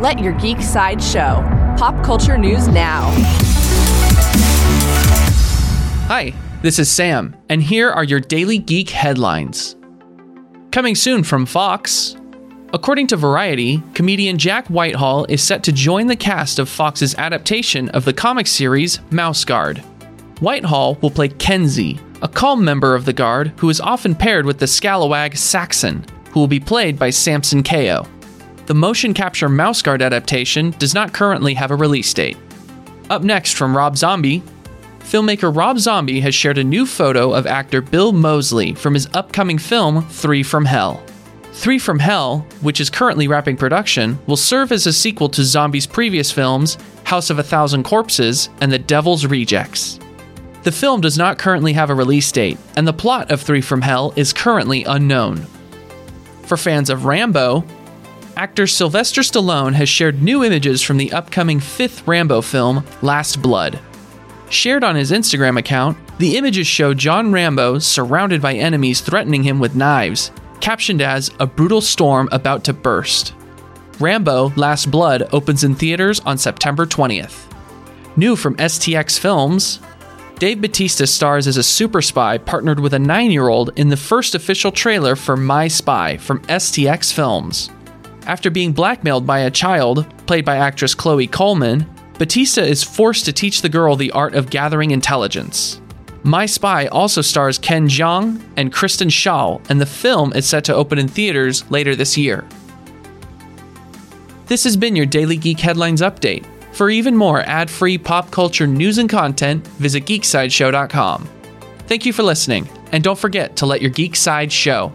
Let your geek side show. Pop culture news now. Hi, this is Sam, and here are your daily geek headlines. Coming soon from Fox. According to Variety, comedian Jack Whitehall is set to join the cast of Fox's adaptation of the comic series Mouse Guard. Whitehall will play Kenzie, a calm member of the Guard who is often paired with the scalawag Saxon, who will be played by Samson Kayo. The motion capture Mouse Guard adaptation does not currently have a release date. Up next from Rob Zombie, filmmaker Rob Zombie has shared a new photo of actor Bill Moseley from his upcoming film Three from Hell. Three from Hell, which is currently wrapping production, will serve as a sequel to Zombie's previous films House of a Thousand Corpses and The Devil's Rejects. The film does not currently have a release date, and the plot of Three from Hell is currently unknown. For fans of Rambo, actor Sylvester Stallone has shared new images from the upcoming fifth Rambo film, Last Blood. Shared on his Instagram account, the images show John Rambo surrounded by enemies threatening him with knives, captioned as A Brutal Storm About to Burst. Rambo Last Blood opens in theaters on September 20th. New from STX Films, Dave Batista stars as a super spy partnered with a nine year old in the first official trailer for My Spy from STX Films. After being blackmailed by a child, played by actress Chloe Coleman, Batista is forced to teach the girl the art of gathering intelligence. My Spy also stars Ken Jeong and Kristen Schaal, and the film is set to open in theaters later this year. This has been your Daily Geek Headlines Update. For even more ad free pop culture news and content, visit geeksideshow.com. Thank you for listening, and don't forget to let your geek side show.